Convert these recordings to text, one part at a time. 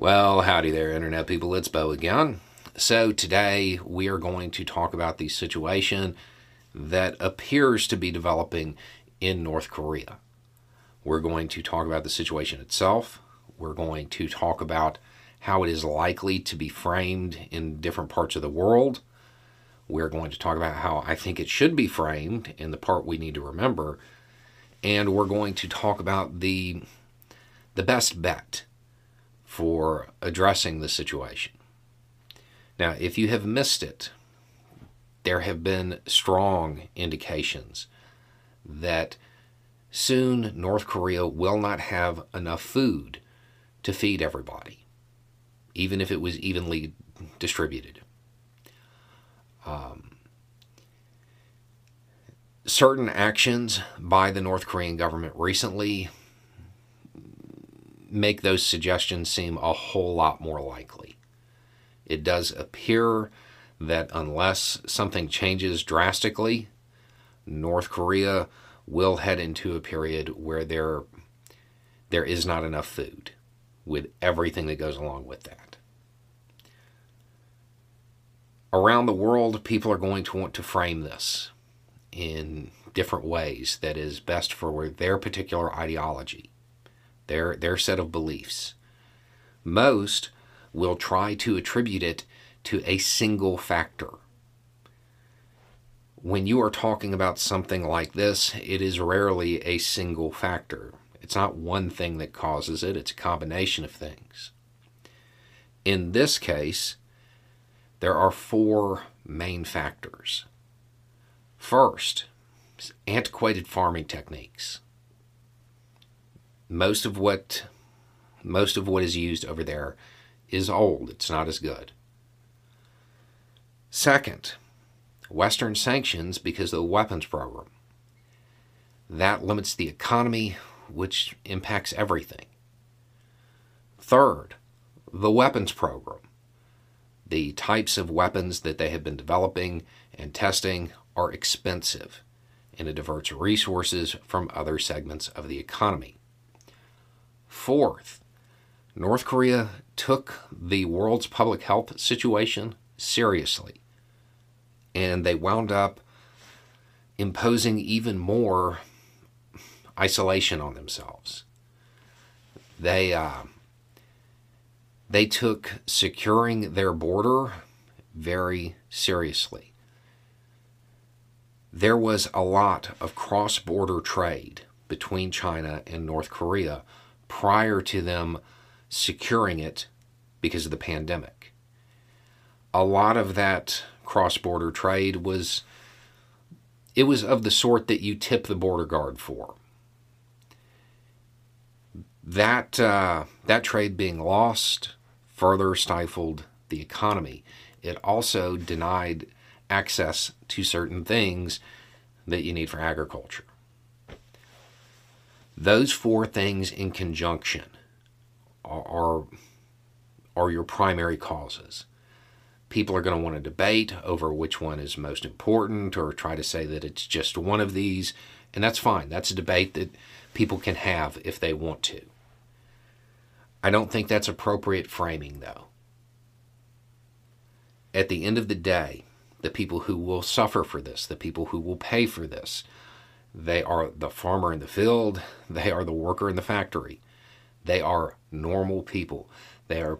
Well, howdy there, Internet people. It's Beau again. So, today we are going to talk about the situation that appears to be developing in North Korea. We're going to talk about the situation itself. We're going to talk about how it is likely to be framed in different parts of the world. We're going to talk about how I think it should be framed in the part we need to remember. And we're going to talk about the, the best bet for addressing the situation. Now, if you have missed it, there have been strong indications that soon North Korea will not have enough food to feed everybody, even if it was evenly distributed. Um, certain actions by the North Korean government recently make those suggestions seem a whole lot more likely. It does appear that unless something changes drastically, North Korea will head into a period where there there is not enough food with everything that goes along with that. Around the world, people are going to want to frame this in different ways that is best for their particular ideology their, their set of beliefs. Most will try to attribute it to a single factor. When you are talking about something like this, it is rarely a single factor. It's not one thing that causes it, it's a combination of things. In this case, there are four main factors. First, antiquated farming techniques most of what most of what is used over there is old. It's not as good. Second, Western sanctions because of the weapons program. That limits the economy, which impacts everything. Third, the weapons program. The types of weapons that they have been developing and testing are expensive, and it diverts resources from other segments of the economy. Fourth, North Korea took the world's public health situation seriously, and they wound up imposing even more isolation on themselves. They uh, they took securing their border very seriously. There was a lot of cross border trade between China and North Korea prior to them securing it because of the pandemic. A lot of that cross-border trade was it was of the sort that you tip the border guard for. That uh, that trade being lost further stifled the economy. It also denied access to certain things that you need for agriculture. Those four things in conjunction are, are, are your primary causes. People are going to want to debate over which one is most important or try to say that it's just one of these, and that's fine. That's a debate that people can have if they want to. I don't think that's appropriate framing, though. At the end of the day, the people who will suffer for this, the people who will pay for this, they are the farmer in the field. They are the worker in the factory. They are normal people. They are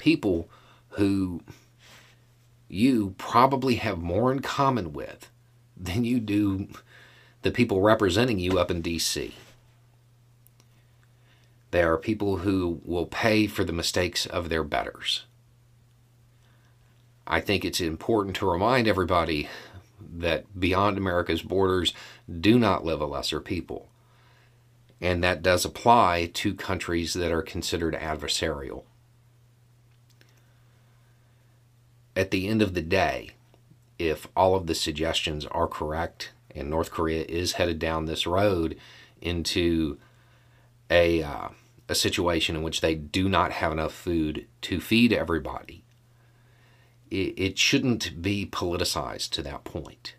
people who you probably have more in common with than you do the people representing you up in DC. They are people who will pay for the mistakes of their betters. I think it's important to remind everybody that beyond America's borders do not live a lesser people. And that does apply to countries that are considered adversarial. At the end of the day, if all of the suggestions are correct and North Korea is headed down this road into a, uh, a situation in which they do not have enough food to feed everybody, it, it shouldn't be politicized to that point.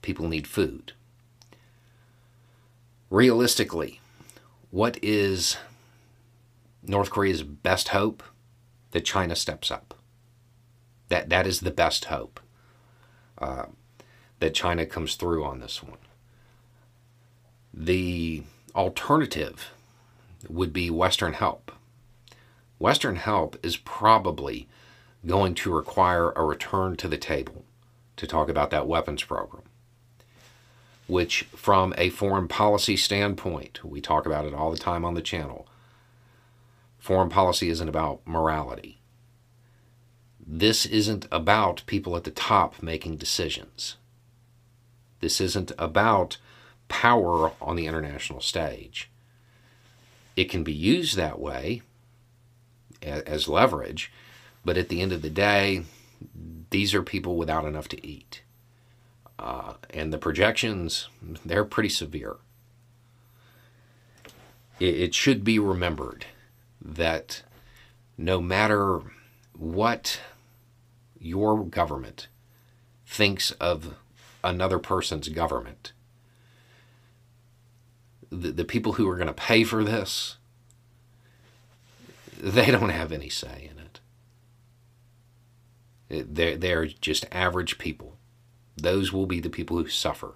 People need food. Realistically, what is North Korea's best hope? That China steps up. That that is the best hope. Uh, that China comes through on this one. The alternative would be Western help. Western help is probably going to require a return to the table to talk about that weapons program, which, from a foreign policy standpoint, we talk about it all the time on the channel. Foreign policy isn't about morality. This isn't about people at the top making decisions. This isn't about power on the international stage. It can be used that way as leverage, but at the end of the day, these are people without enough to eat. Uh, and the projections, they're pretty severe. It, it should be remembered that no matter what your government thinks of another person's government, the, the people who are going to pay for this, they don't have any say in it. they're, they're just average people. Those will be the people who suffer.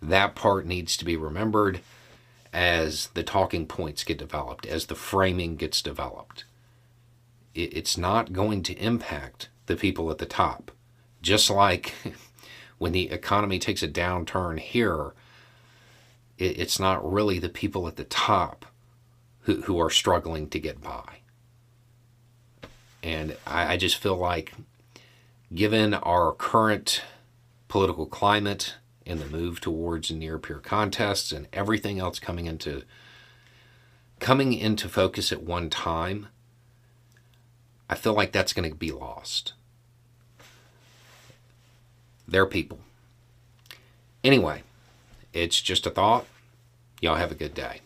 That part needs to be remembered as the talking points get developed, as the framing gets developed. It, it's not going to impact the people at the top. Just like when the economy takes a downturn here, it's not really the people at the top who, who are struggling to get by. And I, I just feel like, given our current political climate and the move towards near peer contests and everything else coming into coming into focus at one time, I feel like that's going to be lost. They're people. Anyway, it's just a thought. Y'all have a good day.